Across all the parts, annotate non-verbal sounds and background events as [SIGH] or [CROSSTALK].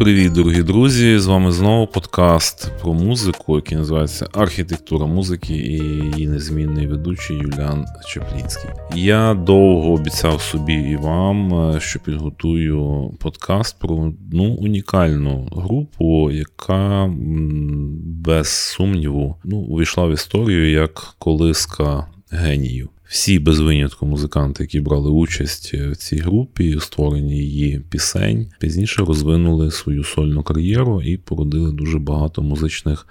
Привіт, дорогі друзі! З вами знову подкаст про музику, який називається Архітектура музики і її незмінний ведучий Юліан Чеплінський. Я довго обіцяв собі і вам, е, що підготую подкаст про одну унікальну групу, яка без сумніву ну, увійшла в історію як колиска генію. Всі без винятку музиканти, які брали участь в цій групі, у створенні її пісень, пізніше розвинули свою сольну кар'єру і породили дуже багато музичних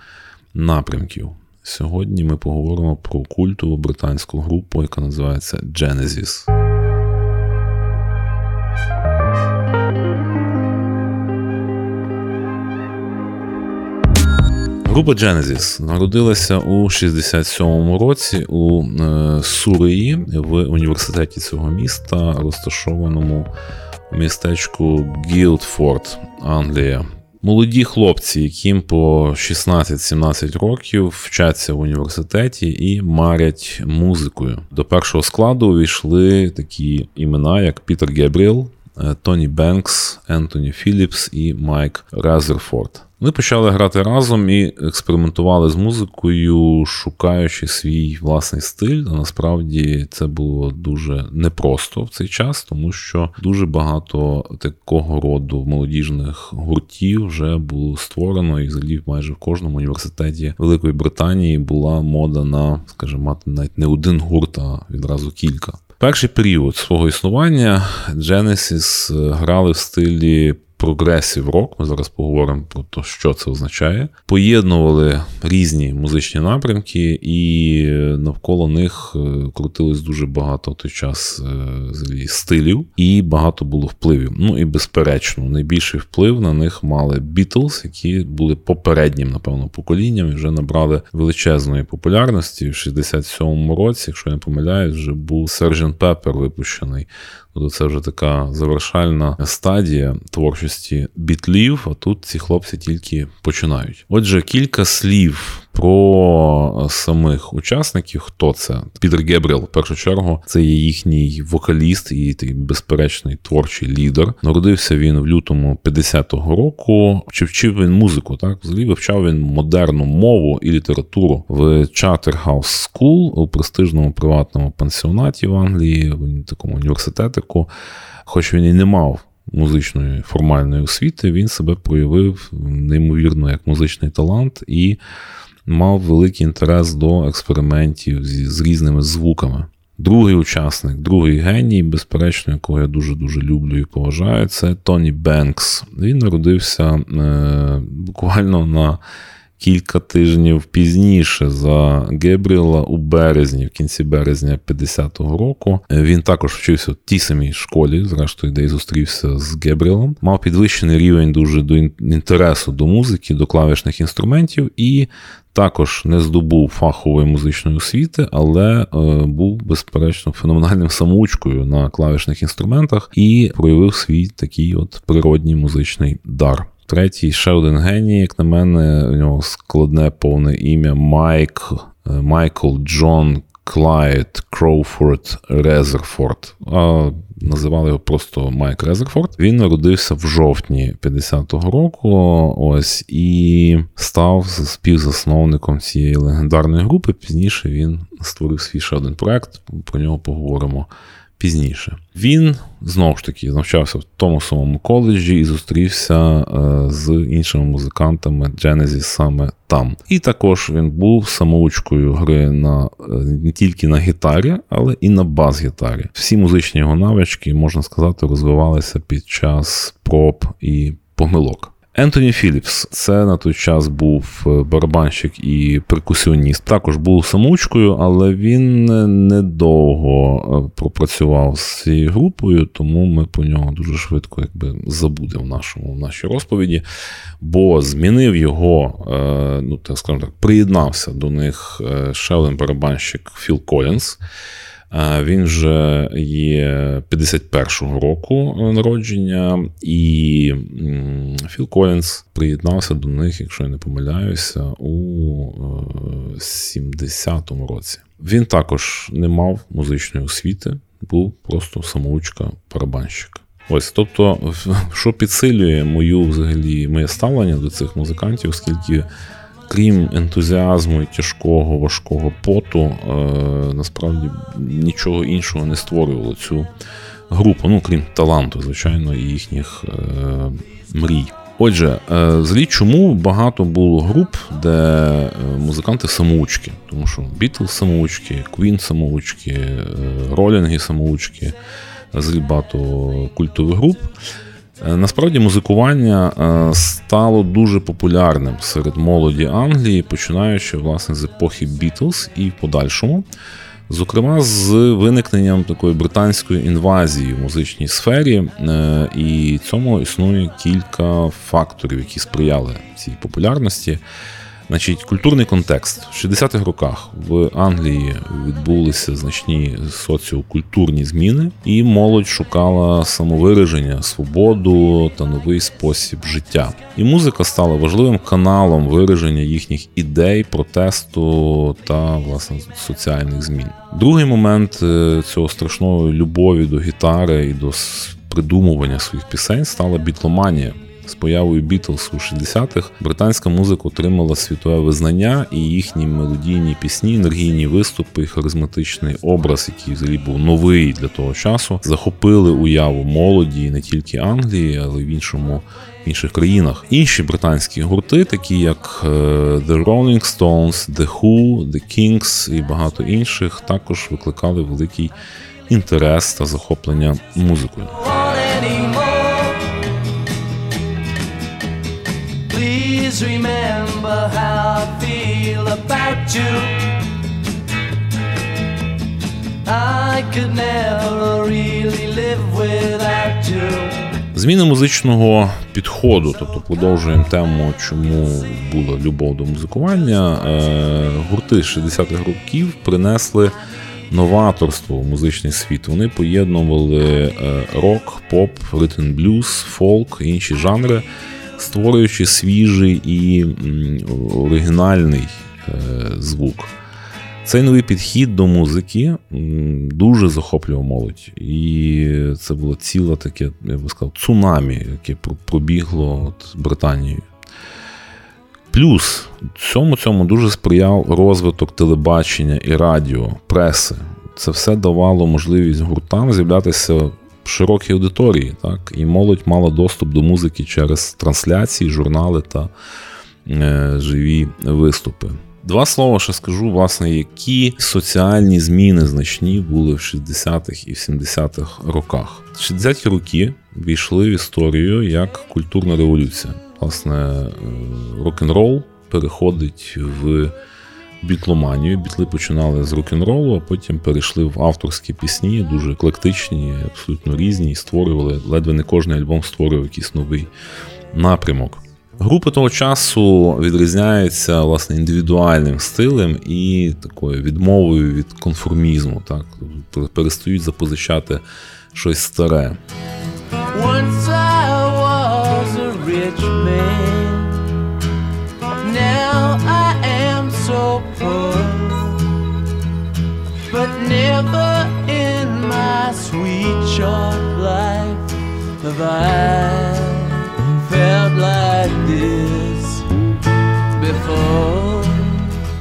напрямків. Сьогодні ми поговоримо про культову британську групу, яка називається Genesis. Група Genesis народилася у 67-му році у е, Сурії в університеті цього міста, розташованому у містечку Гілдфорд, Англія. Молоді хлопці, яким по 16-17 років вчаться в університеті і марять музикою. До першого складу увійшли такі імена, як Пітер Гебріел, е, Тоні Бенкс, Ентоні Філіпс і Майк Резерфорд. Вони почали грати разом і експериментували з музикою, шукаючи свій власний стиль. А насправді це було дуже непросто в цей час, тому що дуже багато такого роду молодіжних гуртів вже було створено, і взагалі майже в кожному університеті Великої Британії була мода на, скажімо, мати навіть не один гурт, а відразу кілька. Перший період свого існування Genesis грали в стилі прогресів рок. Ми зараз поговоримо про те, що це означає. Поєднували різні музичні напрямки, і навколо них е, крутилось дуже багато той час е, стилів, і багато було впливів. Ну і безперечно, найбільший вплив на них мали Бітлз, які були попереднім, напевно, поколінням і вже набрали величезної популярності. В 67-му році, якщо я не помиляюсь, вже був Sgt. Pepper випущений. Тобто це вже така завершальна стадія творчості бітлів. А тут ці хлопці тільки починають. Отже, кілька слів про самих учасників, хто це? Пітер Гебріел, в першу чергу, це є їхній вокаліст і такий безперечний творчий лідер. Народився він в лютому 50-го року. Чи вчив він музику? Так, взагалі вивчав він модерну мову і літературу в Charterhouse School у престижному приватному пансіонаті в Англії, в такому університетику. Хоч він і не мав. Музичної формальної освіти він себе проявив неймовірно як музичний талант і мав великий інтерес до експериментів з, з різними звуками. Другий учасник, другий геній, безперечно, якого я дуже-дуже люблю і поважаю, це Тоні Бенкс. Він народився е, буквально на кілька тижнів пізніше за Гебріела у березні, в кінці березня 50-го року. Він також вчився в тій самій школі, зрештою, де й зустрівся з Гебріелом. Мав підвищений рівень дуже до інтересу до музики, до клавішних інструментів і. Також не здобув фахової музичної освіти, але е, був безперечно феноменальним самоучкою на клавішних інструментах і проявив свій такий от природній музичний дар. Третій ще один геній, як на мене, у нього складне повне ім'я Майк е, Майкл Джон Клайд Кроуфорд Резерфорд. А називали його просто Майк Резерфорд. Він народився в жовтні 50-го року. Ось і став співзасновником цієї легендарної групи. Пізніше він створив свій ще один проект. Про нього поговоримо пізніше. Він знову ж таки навчався в тому самому коледжі і зустрівся е, з іншими музикантами Genesis саме там. І також він був самоучкою гри на е, не тільки на гітарі, але і на бас-гітарі. Всі музичні його навички, можна сказати, розвивалися під час проб і помилок. Ентоні Філіпс це на той час був е, барабанщик і перкусіоніст. Також був самучкою, але він недовго е, пропрацював з цією групою, тому ми по нього дуже швидко якби забудемо в нашому в нашій розповіді, бо змінив його, е, ну так скажемо так, приєднався до них ще один барабанщик Філ Колінс. Він вже є 51-го року народження, і Філ Колінс приєднався до них, якщо я не помиляюся, у 70-му році. Він також не мав музичної освіти, був просто самоучка барабанщик. Ось, тобто, що підсилює мою взагалі моє ставлення до цих музикантів, оскільки, крім ентузіазму і тяжкого, важкого поту, е, насправді нічого іншого не створювало цю групу, ну крім таланту, звичайно, і їхніх е, мрій. Отже, е, злі чому багато було груп, де музиканти самоучки, тому що Бітлз самоучки, Квін самоучки, Ролінги самоучки, злі багато культових груп. Насправді музикування стало дуже популярним серед молоді Англії, починаючи власне з епохи Бітлз і в подальшому. Зокрема, з виникненням такої британської інвазії в музичній сфері, е, і цьому існує кілька факторів, які сприяли цій популярності. Значить, культурний контекст в 60-х роках в Англії відбулися значні соціокультурні зміни, і молодь шукала самовираження, свободу та новий спосіб життя. І музика стала важливим каналом вираження їхніх ідей, протесту та власне соціальних змін. Другий момент е, цього страшної любові до гітари і до придумування своїх пісень стала бітломанія. З появою Бітлз у 60-х британська музика отримала світове визнання, і їхні мелодійні пісні, енергійні виступи, харизматичний образ, який взагалі був новий для того часу, захопили уяву молоді не тільки Англії, але й в іншому. Інших країнах інші британські гурти, такі як е, The Rolling Stones, The Who, The Kings і багато інших, також викликали великий інтерес та захоплення музикою. Please remember how I feel about you. I could never really live without you. Зміна музичного підходу, тобто продовжуємо тему, чому була любов до музикування. Е, гурти 60-х років принесли новаторство у музичний світ. Вони поєднували е, рок, поп, ритм блюз, фолк інші жанри створюючи свіжий і оригінальний е, звук. Цей новий підхід до музики дуже захоплював молодь. І це було ціле таке, я би сказав, цунамі, яке пробігло от Британією. Плюс цьому цьому дуже сприяв розвиток телебачення і радіо, преси. Це все давало можливість гуртам з'являтися широкій аудиторії, так, і молодь мала доступ до музики через трансляції, журнали та е, живі виступи. Два слова ще скажу, власне, які соціальні зміни значні були в 60-х і 70-х роках. 60-ті роки війшли в історію як культурна революція. Власне, е, рок-н-рол переходить в бітломанію. Бітли починали з рок-н-ролу, а потім перейшли в авторські пісні, дуже еклектичні, абсолютно різні, і створювали, ледве не кожен альбом створював якийсь новий напрямок. Групи того часу відрізняються власне індивідуальним стилем і такою відмовою від конформізму, так перестають запозичати щось старе. Sweet short life have I felt like this before.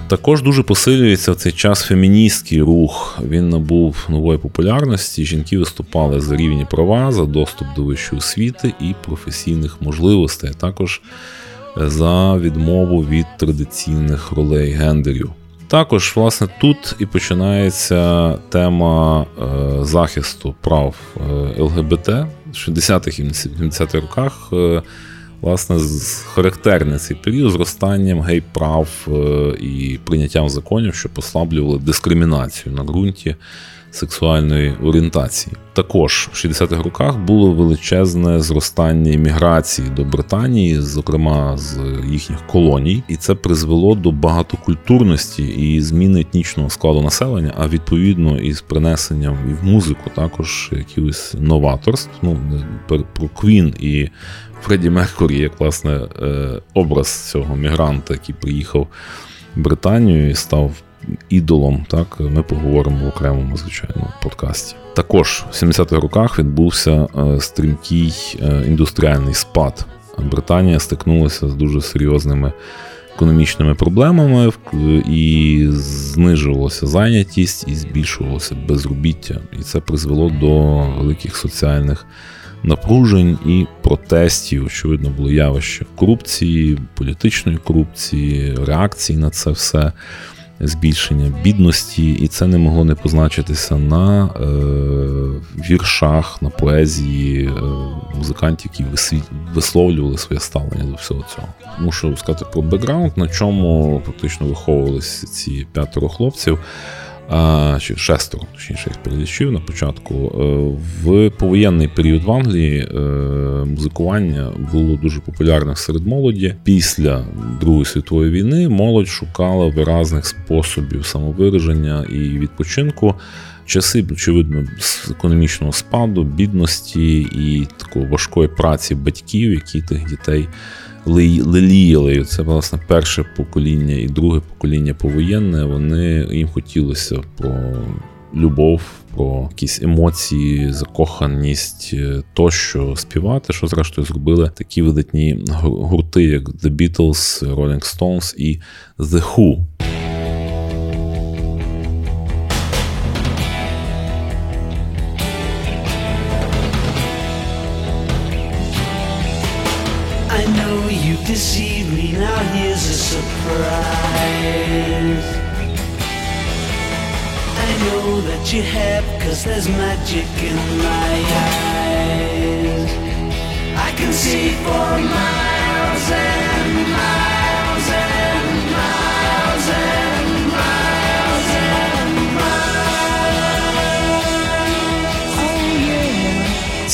Також дуже посилюється в цей час феміністський рух. Він набув нової популярності. Жінки виступали за рівні права, за доступ до вищої освіти і професійних можливостей, а також за відмову від традиційних ролей гендерів. Також, власне, тут і починається тема е, захисту прав е, ЛГБТ в 60-х і 70-х роках. Е, власне, характерний цей період зростанням гей-прав і прийняттям законів, що послаблювали дискримінацію на ґрунті сексуальної орієнтації. Також в 60-х роках було величезне зростання імміграції до Британії, зокрема з їхніх колоній, і це призвело до багатокультурності і зміни етнічного складу населення, а відповідно із принесенням і в музику також якихось новаторств. Ну про Квін і Фредді Меркурі, як власне е, образ цього мігранта, який приїхав в Британію і став ідолом, так ми поговоримо в окремому звичайно подкасті. Також в 70-х роках відбувся стрімкий індустріальний спад. Британія стикнулася з дуже серйозними економічними проблемами і знижувалася зайнятість і збільшувалося безробіття. І це призвело до великих соціальних напружень і протестів. Очевидно, було явище корупції, політичної корупції, реакції на це все збільшення бідності, і це не могло не позначитися на е, віршах, на поезії е, музикантів, які висловлювали своє ставлення до всього цього. Мушу сказати про бекграунд, на чому фактично виховувалися ці п'ятеро хлопців чи шестеро, точніше їх перелічив на початку. Е, в повоєнний період в Англії е, музикування було дуже популярне серед молоді. Після Другої світової війни молодь шукала виразних способів самовираження і відпочинку. Часи, очевидно, з економічного спаду, бідності і такої важкої праці батьків, які тих дітей леліяли. Це, власне, перше покоління і друге покоління повоєнне. Вони їм хотілося про любов, про якісь емоції, закоханість тощо співати, що зрештою зробили такі видатні гурти, як The Beatles, Rolling Stones і The Who. Deceive me, now here's a surprise. I know that you have, cause there's magic in my eyes. I can see for miles and miles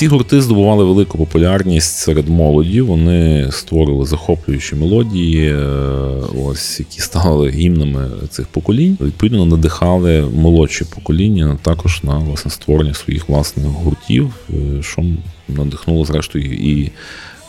Ці гурти здобували велику популярність серед молоді. Вони створили захоплюючі мелодії, е, ось які стали гімнами цих поколінь. Відповідно, надихали молодші покоління також на власне створення своїх власних гуртів, е, що надихнуло зрештою і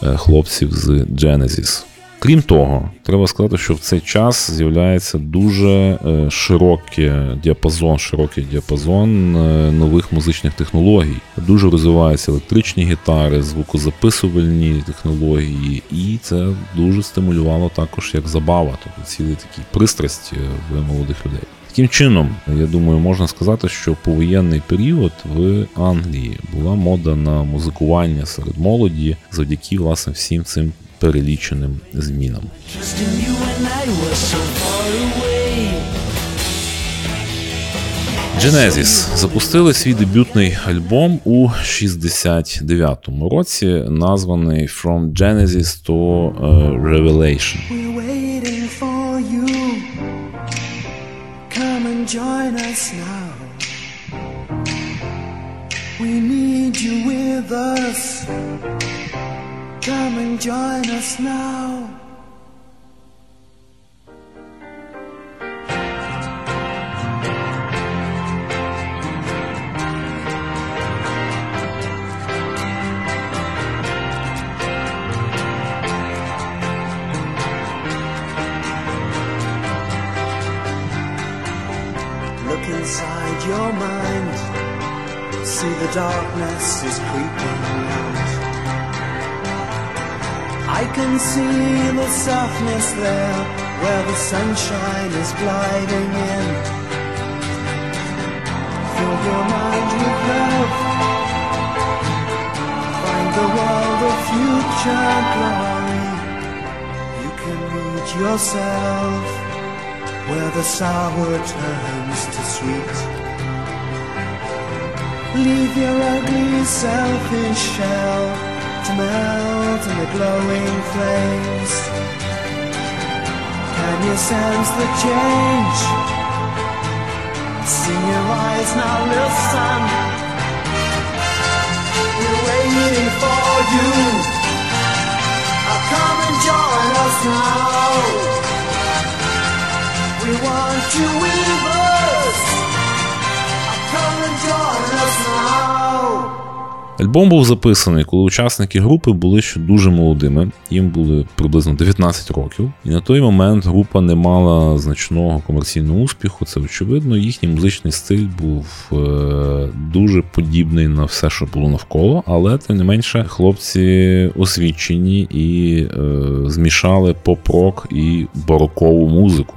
е, хлопців з Genesis. Крім того, треба сказати, що в цей час з'являється дуже е, широкий діапазон, широкий діапазон е, нових музичних технологій. Дуже розвиваються електричні гітари, звукозаписувальні технології, і це дуже стимулювало також як забава, тобто цілі такі пристрасті в молодих людей. Таким чином, я думаю, можна сказати, що повоєнний період в Англії була мода на музикування серед молоді завдяки власне всім цим переліченим змінам. Genesis запустили свій дебютний альбом у 69-му році, названий From Genesis to Revelation. join us now. We need you with us. Come and join us now. Look inside your mind. See the darkness is creeping I can see the softness there where the sunshine is gliding in. Fill your mind with love. Find the world of future glory. You can meet yourself where the sour turns to sweet. Leave your ugly selfish shell to melt in the glowing flames. Can you sense the change? See your eyes now, listen. We're waiting for you. Come and join us now. We want you with us. Come and join us now. Альбом був записаний, коли учасники групи були ще дуже молодими, їм було приблизно 19 років, і на той момент група не мала значного комерційного успіху. Це очевидно. Їхній музичний стиль був е, дуже подібний на все, що було навколо, але тим не менше хлопці освічені і е, змішали поп-рок і барокову музику.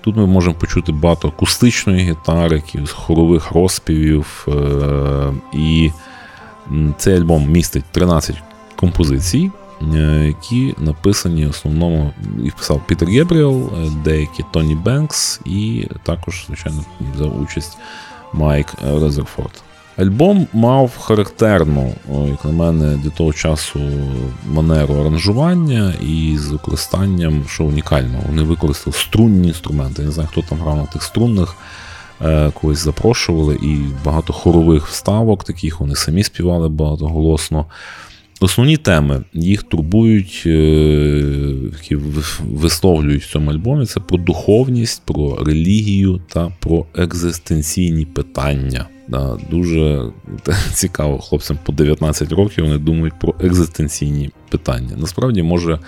Тут ми можемо почути багато акустичної гітари, якихось хорових розпівів е, і. Цей альбом містить 13 композицій, е, які написані в основному їх писав Пітер Гебріел, е, деякі Тоні Бенкс, і також, звичайно, взяв участь Майк Резерфорд. Альбом мав характерну, як на мене, для того часу манеру аранжування і з використанням, що унікально, вони використали струнні інструменти. Я не знаю, хто там грав на тих струнних. Е, когось запрошували, і багато хорових вставок таких, вони самі співали багатоголосно. Основні теми їх турбують, е, які висловлюють в цьому альбомі, це про духовність, про релігію та про екзистенційні питання. Дуже [LAUGHS] цікаво хлопцям по 19 років вони думають про екзистенційні питання. Насправді, може,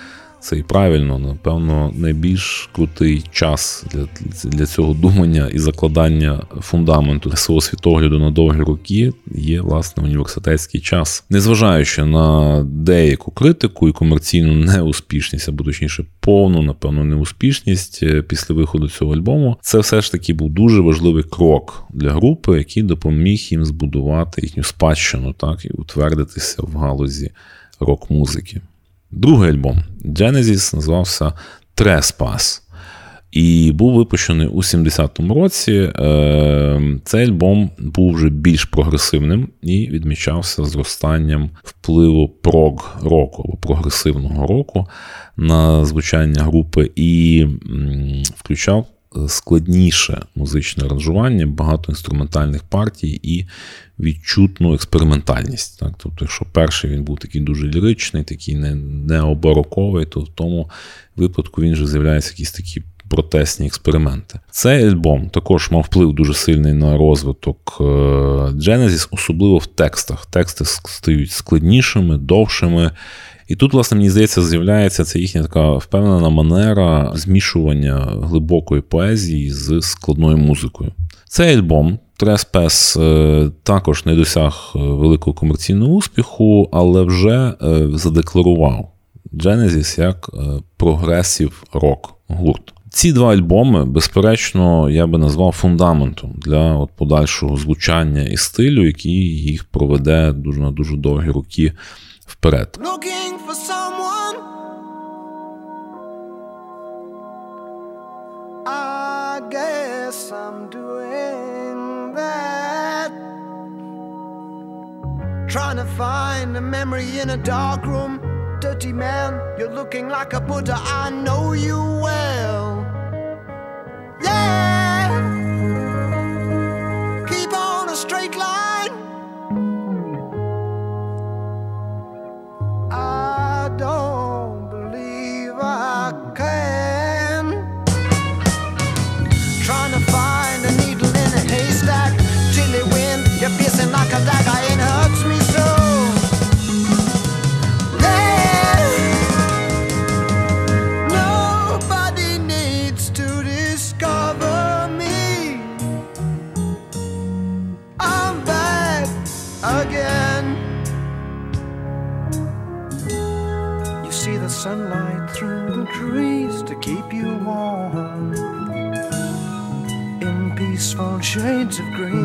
це і правильно, напевно, найбільш крутий час для для цього думання і закладання фундаменту свого світогляду на довгі роки є власне університетський час, незважаючи на деяку критику і комерційну неуспішність, або точніше повну, напевно, неуспішність е, після виходу цього альбому. Це все ж таки був дуже важливий крок для групи, який допоміг їм збудувати їхню спадщину, так і утвердитися в галузі рок-музики. Другий альбом Genesis називався Trespass. І був випущений у 70-му році. Е, цей альбом був вже більш прогресивним і відмічався зростанням впливу прог року або прогресивного року на звучання групи і включав складніше музичне аранжування, багато інструментальних партій і відчутну експериментальність. Так? Тобто, якщо перший він був такий дуже ліричний, такий не, необароковий, то в тому випадку він вже з'являється якісь такі. Протестні експерименти. Цей альбом також мав вплив дуже сильний на розвиток е, Genesis, особливо в текстах. Тексти стають складнішими, довшими, і тут, власне, мені здається, з'являється це їхня така впевнена манера змішування глибокої поезії з складною музикою. Цей альбом Треспес також не досяг е, великого комерційного успіху, але вже е, задекларував Genesis як е, прогресів рок гурт. Ці два альбоми, безперечно, я би назвав фундаментом для от подальшого звучання і стилю, який їх проведе дуже на дуже довгі роки vpred. Trying to find a memory in a dark room. Dirty man, you're looking like a Buddha. I know you well. Shades of green.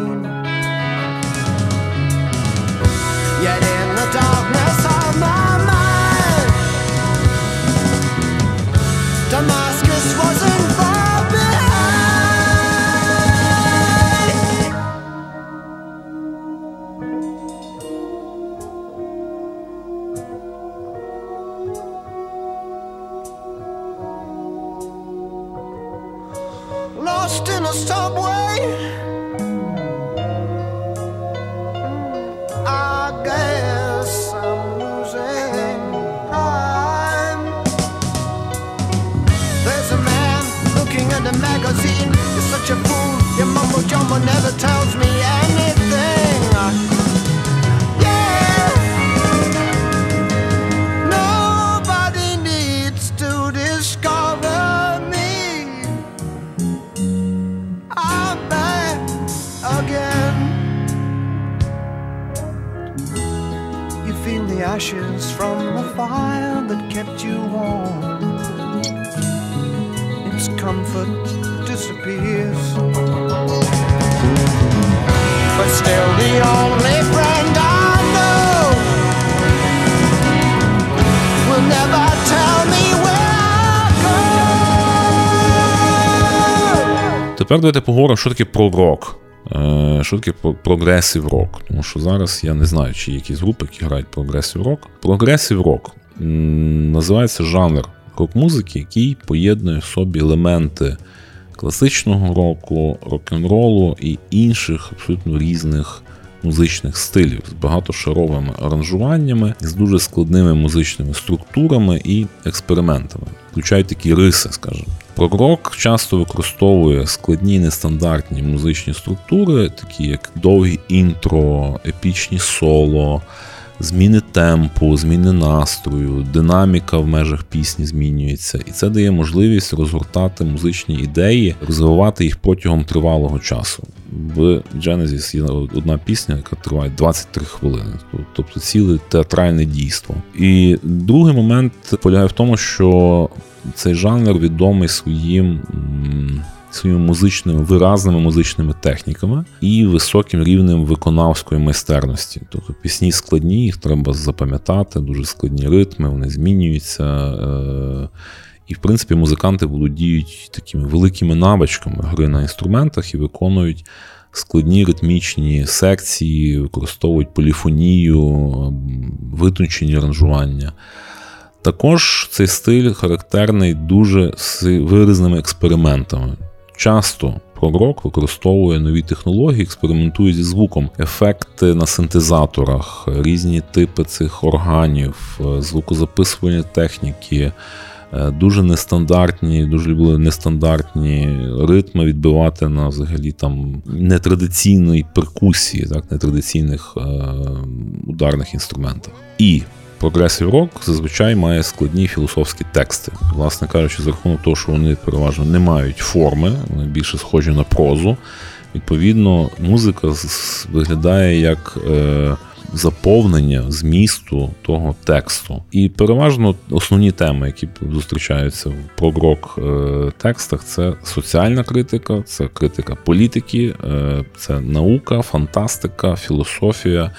someone never tells Тепер давайте поговоримо, що таке пророк. Е, Що таке прогресив рок? Тому що зараз я не знаю, чи є якісь групи, які грають прогресив рок. Прогресив рок називається жанр рок-музики, який поєднує в собі елементи класичного року, рок-н-ролу і інших абсолютно різних музичних стилів з багатошаровими аранжуваннями, з дуже складними музичними структурами і експериментами. Включають такі риси, скажімо. Пророк часто використовує складні нестандартні музичні структури, такі як довгі інтро, епічні соло, зміни темпу, зміни настрою, динаміка в межах пісні змінюється, і це дає можливість розгортати музичні ідеї, розвивати їх протягом тривалого часу. В Genesis є одна пісня, яка триває 23 хвилини, тобто ціле театральне дійство. І другий момент полягає в тому, що цей жанр відомий своїм своїми музичними виразними музичними техніками і високим рівнем виконавської майстерності. Тобто пісні складні, їх треба запам'ятати, дуже складні ритми, вони змінюються. Е, і, в принципі, музиканти володіють такими великими навичками гри на інструментах і виконують складні ритмічні секції, використовують поліфонію, витончені аранжування. Також цей стиль характерний дуже з виразними експериментами. Часто пророк використовує нові технології, експериментує зі звуком, ефекти на синтезаторах, різні типи цих органів, е, звукозаписування техніки. Е, дуже нестандартні, дуже любили нестандартні ритми відбивати на взагалі там нетрадиційної перкусії, так, нетрадиційних е, ударних інструментах. І Прогресив рок зазвичай має складні філософські тексти. Власне кажучи, за рахунок того, що вони переважно не мають форми, вони більше схожі на прозу. Відповідно, музика виглядає як е, заповнення змісту того тексту. І переважно основні теми, які зустрічаються в прогрок е, текстах, це соціальна критика, це критика політики, е, це наука, фантастика, філософія,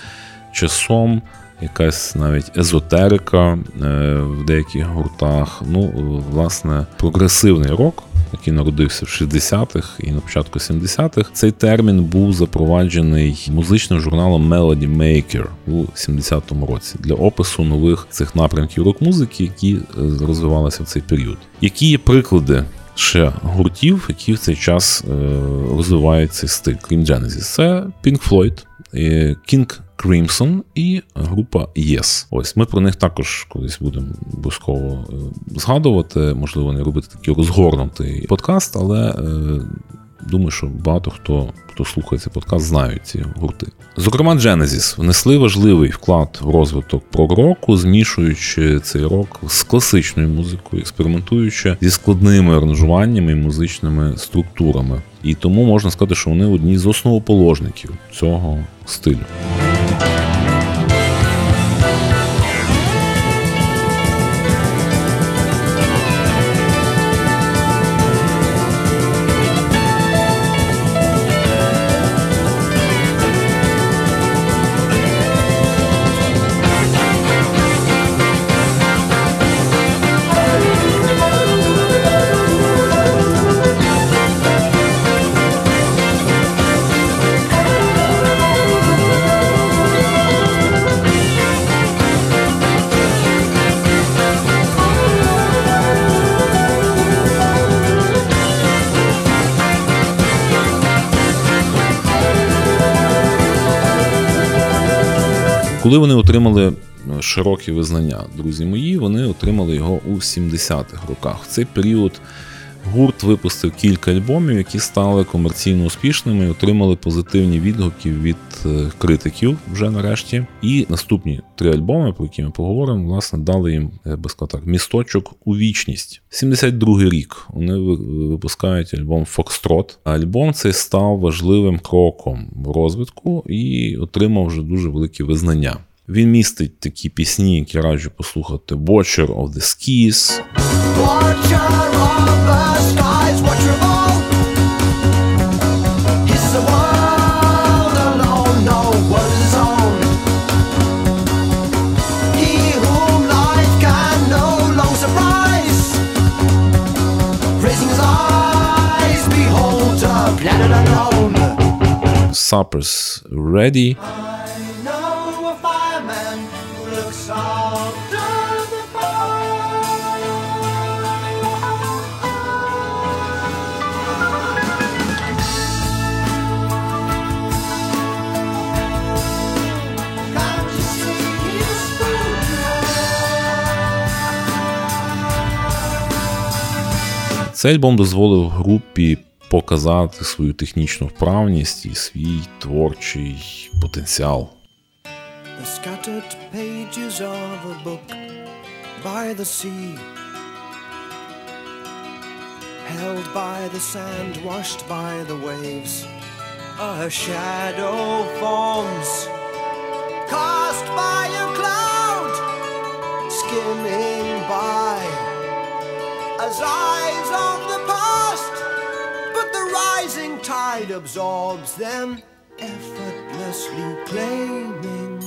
часом якась навіть езотерика е, в деяких гуртах. Ну, власне, прогресивний рок. Який народився в 60-х і на початку 70-х, цей термін був запроваджений музичним журналом Melody Maker у 70-му році для опису нових цих напрямків рок-музики, які е, розвивалися в цей період. Які є приклади ще гуртів, які в цей час е, розвивають цей стиль, крім Genesis? Це Pink Floyd, King Crimson і група Yes. Ось ми про них також колись будемо обов'язково е, згадувати. Можливо, не робити такий розгорнутий подкаст, але е, думаю, що багато хто. Хто слухає цей подкаст, знають ці гурти. Зокрема, Genesis внесли важливий вклад в розвиток прог-року, змішуючи цей рок з класичною музикою, експериментуючи зі складними аранжуваннями і музичними структурами. І тому можна сказати, що вони одні з основоположників цього стилю. Bye. Коли вони отримали е, широкі визнання, друзі мої, вони отримали його у 70-х роках. В цей період Гурт випустив кілька альбомів, які стали комерційно успішними і отримали позитивні відгуки від критиків вже нарешті. І наступні три альбоми, про які ми поговоримо, власне, дали їм я би сказав так, місточок у вічність. 72-й рік вони випускають альбом Foxtrot. Альбом цей став важливим кроком в розвитку і отримав вже дуже велике визнання. Він містить такі пісні, які раджу послухати: Watcher of the Skies. Watcher of the skies, watcher of Suppers ready. Цей альбом дозволив групі показати свою технічну вправність і свій творчий потенціал. The scattered pages of a book by the sea Held by the sand, washed by the waves A shadow forms Cast by a cloud Skimming by as eyes of tide absorbs them, effortlessly claiming.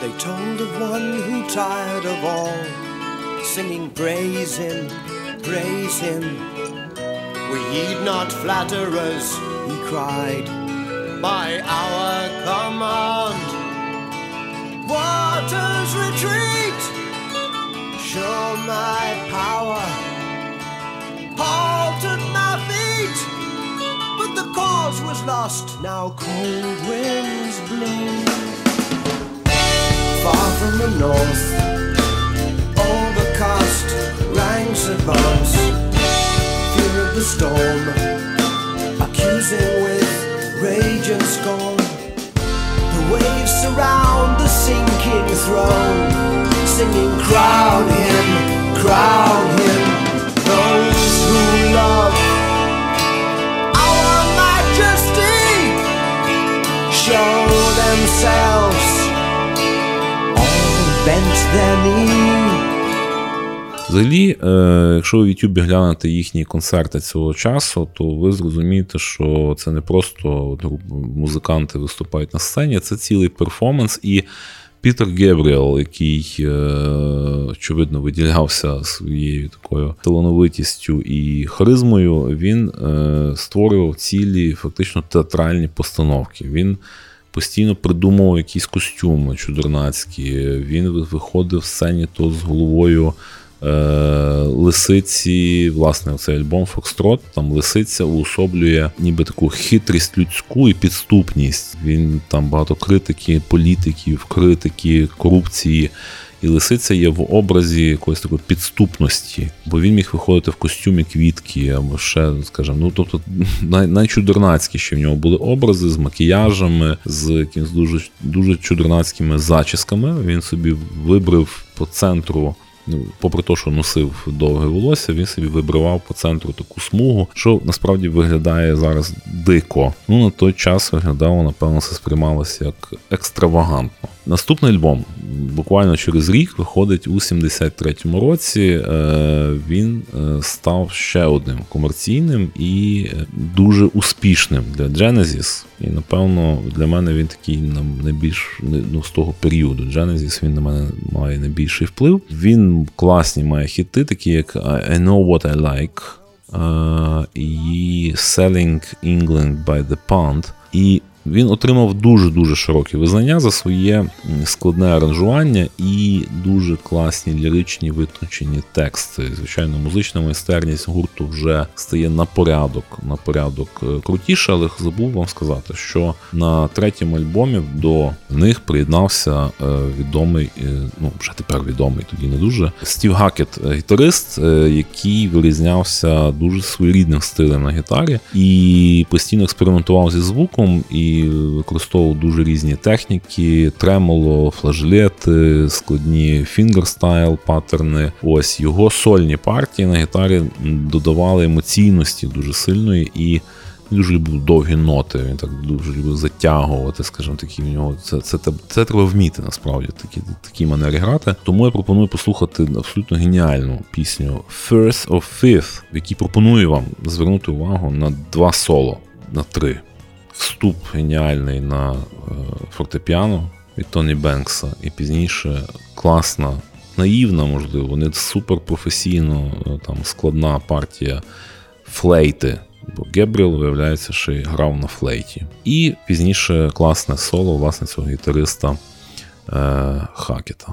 They told of one who tired of all, singing praise him, praise him. We heed not flatterers, he cried, by our command. Waters retreat, show my power halted my feet, the cause was lost. Now cold winds blow far from the north. Overcast ranks advance, fear of the storm, accusing with rage and scorn. The waves surround the sinking throne, singing, Crown him, crown him. Themselves bent their knee. Взагалі, е, якщо в Ютубі глянете їхні концерти цього часу, то ви зрозумієте, що це не просто музиканти виступають на сцені, це цілий перформанс. І Пітер Гебріел, який, е, очевидно, виділявся своєю такою талановитістю і харизмою, він е, створював цілі фактично театральні постановки. Він постійно придумував якісь костюми чудернацькі. Він виходив в сцені то з головою. Е, лисиці, власне, цей альбом Фокстрот, там лисиця уособлює ніби таку хитрість людську і підступність. Він там багато критики, політиків, критики, корупції. І лисиця є в образі якоїсь такої підступності, бо він міг виходити в костюмі квітки, або ще, скажімо, ну тобто [LAUGHS] най- найчудернацькіші в нього були образи з макіяжами, з якимись дуже дуже чудернацькими зачісками. Він собі вибрав по центру Ну, попри те, що носив довге волосся, він собі вибривав по центру таку смугу, що насправді виглядає зараз дико. Ну на той час виглядало, напевно, це сприймалося як екстравагантно. Наступний альбом буквально через рік виходить у 73-му році. Е, він е, став ще одним комерційним і дуже успішним для Genesis. І напевно для мене він такий найбільш ну, з того періоду. Genesis він на мене має найбільший вплив. Він класні має хіти, такі як I Know What I Like і Selling England by the Pound. І Він отримав дуже-дуже широке визнання за своє складне аранжування і дуже класні ліричні витончені тексти. Звичайно, музична майстерність гурту вже стає на порядок, на порядок е, крутіше, але забув вам сказати, що на третьому альбомі до них приєднався е, відомий, е, ну вже тепер відомий, тоді не дуже Стів Гакет, гітарист, який вирізнявся дуже своєрідним стилем на гітарі і постійно експериментував зі звуком і використовував дуже різні техніки: тремоло, флажлети, складні фінгерстайл паттерни. Ось його сольні партії на гітарі додавали емоційності дуже сильної і. Він дуже любив довгі ноти, він так дуже любив затягувати, скажімо, такі в нього. Це це, це, це треба вміти насправді такі такі манері грати. Тому я пропоную послухати абсолютно геніальну пісню First of Fifth, в якій пропоную вам звернути увагу на два соло, на три. Вступ геніальний на е, фортепіано від Тоні Бенкса, і пізніше класна, наївна, можливо, не суперпрофесійно е, там складна партія флейти. Бо Гебріел, виявляється, що й грав на флейті. І пізніше класне соло власне цього гітариста е, Хакета.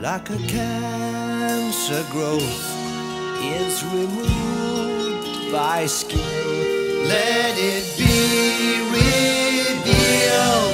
like a cancer growth is removed by skin. Let it be revealed.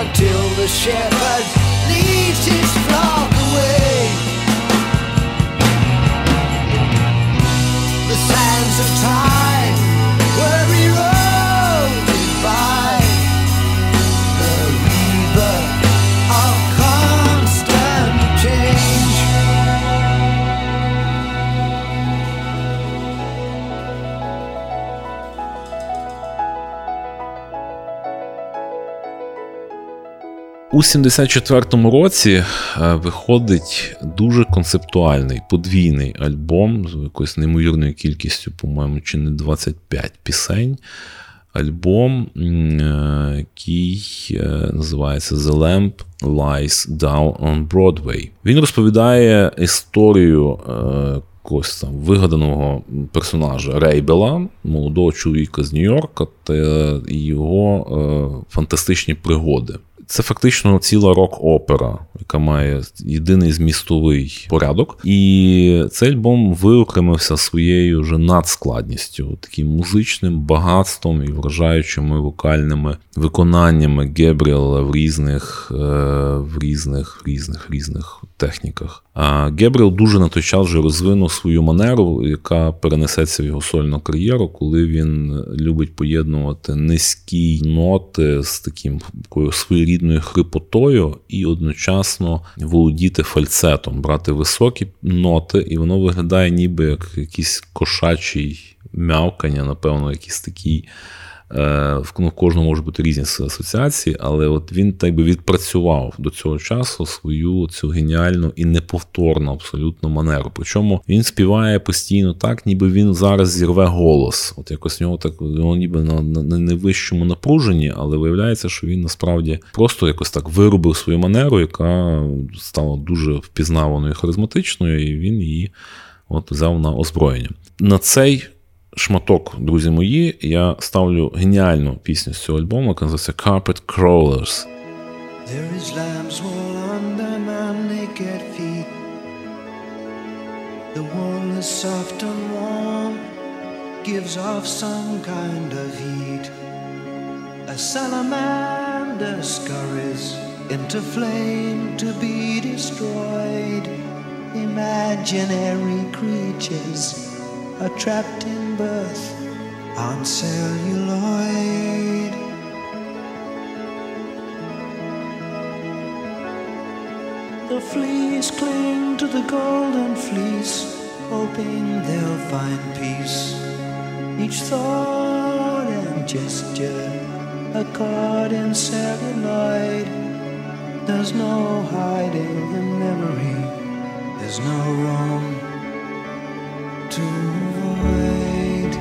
Until the shepherd leads his flock away. The sands of time У 74-му році е, виходить дуже концептуальний подвійний альбом з якоюсь неймовірною кількістю, по-моєму, чи не 25 пісень. Альбом, е, який е, називається The Lamp Lies Down on Broadway. Він розповідає історію якогось там вигаданого персонажа Рейбела, молодого чоловіка з Нью-Йорка та його фантастичні пригоди. Це фактично ціла рок-опера, яка має єдиний змістовий порядок. І цей альбом виокремився своєю вже надскладністю, таким музичним багатством і вражаючими вокальними виконаннями Гебріела в різних, е, в різних, різних, різних техніках. А Гебріел дуже на той час вже розвинув свою манеру, яка перенесеться в його сольну кар'єру, коли він любить поєднувати низькі ноти з таким такою своєрідною хрипотою і одночасно володіти фальцетом, брати високі ноти, і воно виглядає ніби як якийсь кошачий м'явкання, напевно, якийсь такий. Е, в кожному може бути різні асоціації, але от він так би відпрацював до цього часу свою цю геніальну і неповторну абсолютно манеру. Причому він співає постійно так, ніби він зараз зірве голос. От якось в нього так воно ніби на, на, на найвищому напруженні, але виявляється, що він насправді просто якось так виробив свою манеру, яка стала дуже впізнаваною і харизматичною, і він її от взяв на озброєння. На цей шматок, друзі мої, я ставлю геніальну пісню з цього альбому, яка називається Carpet Crawlers. There is lamb's wool under my naked feet. The wool is soft and warm, gives off some kind of heat. A salamander scurries into flame to be destroyed. Imaginary creatures are trapped in birth on celluloid. The fleas cling to the golden fleece, hoping they'll find peace. Each thought and gesture, a card in celluloid. There's no hiding in memory, there's no room to avoid.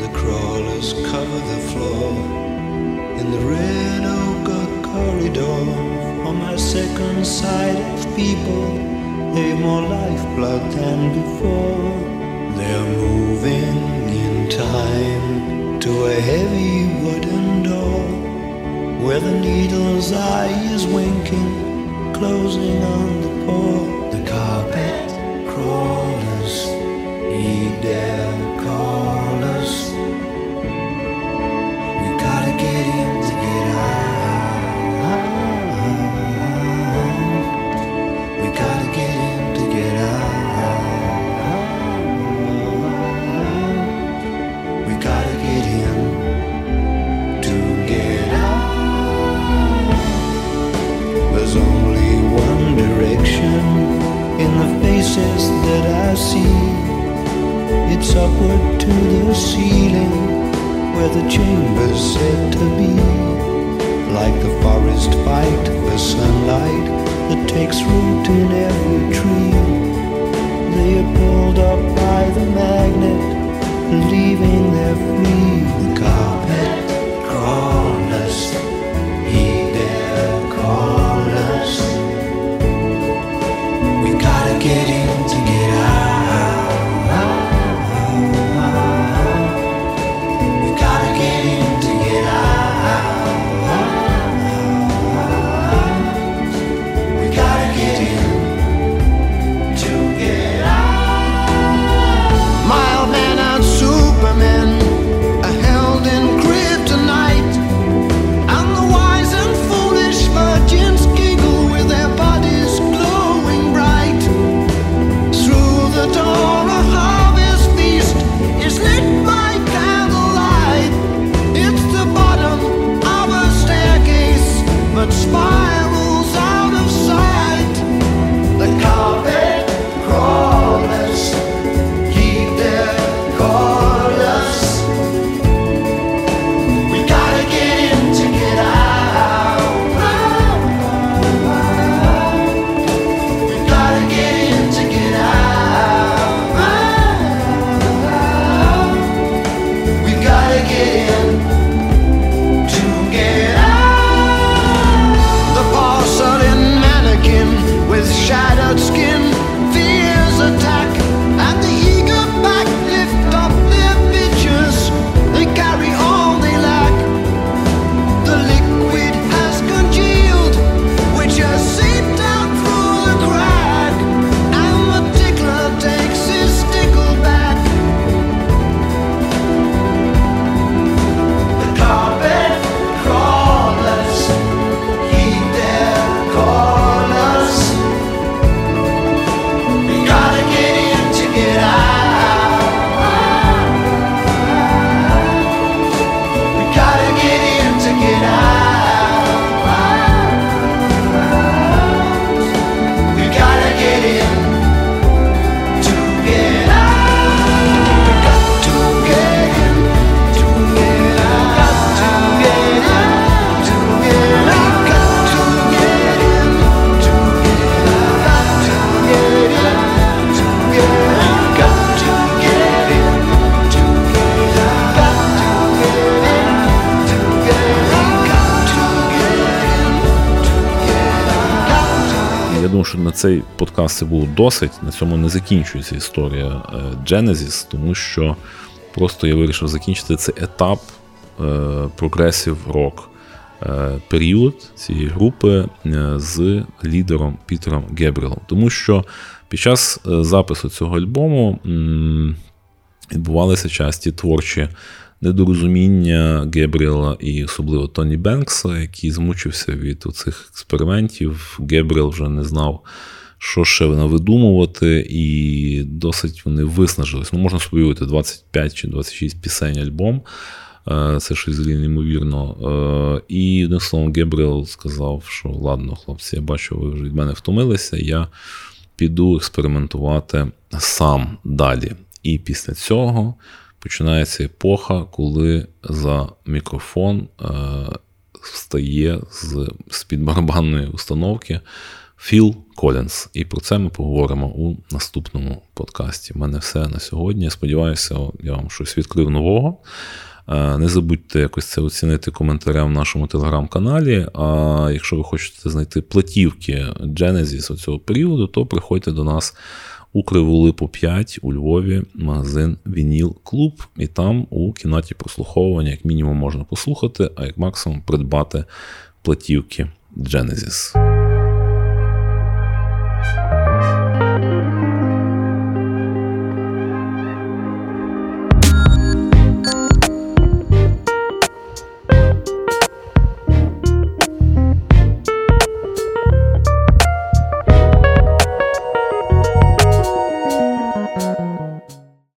The crawlers cover the floor in the red ochre corridor. On my second sight of people, they've more lifeblood than before. They're moving in time to a heavy wooden door where the needle's eye is winking, closing on the poor. Their callers. We gotta get in to get out. We gotta get in to get out. We gotta get in to get out. There's only one direction in the faces that I see. It's upward to the ceiling where the chamber's said to be. Like the forest fight for sunlight that takes root in every tree. They are pulled up by the magnet, leaving their free. Цей подкаст це було досить. На цьому не закінчується історія Genesis, тому що просто я вирішив закінчити цей етап прогресів рок період цієї групи з лідером Пітером Гебрілом. Тому що під час запису цього альбому відбувалися часті творчі недорозуміння Гебріела і особливо Тоні Бенкса, який змучився від цих експериментів. Гебріел вже не знав, що ще навидумувати, і досить вони виснажились. Ну, можна собі 25 чи 26 пісень альбом. Е, це щось неймовірно. Е, і одним словом, Гебріел сказав, що ладно, хлопці, я бачу, ви вже від мене втомилися. Я піду експериментувати сам далі. І після цього починається епоха, коли за мікрофон е, встає з-під барабанної установки Філ Колінс. І про це ми поговоримо у наступному подкасті. У мене все на сьогодні. Сподіваюся, я вам щось відкрив нового. Е, не забудьте якось це оцінити коментарем в нашому телеграм-каналі. А якщо ви хочете знайти платівки Genesis цього періоду, то приходьте до нас у Криволипу 5 у Львові магазин Вініл Клуб. І там у кімнаті прослуховування, як мінімум, можна послухати, а як максимум придбати платівки Genesis.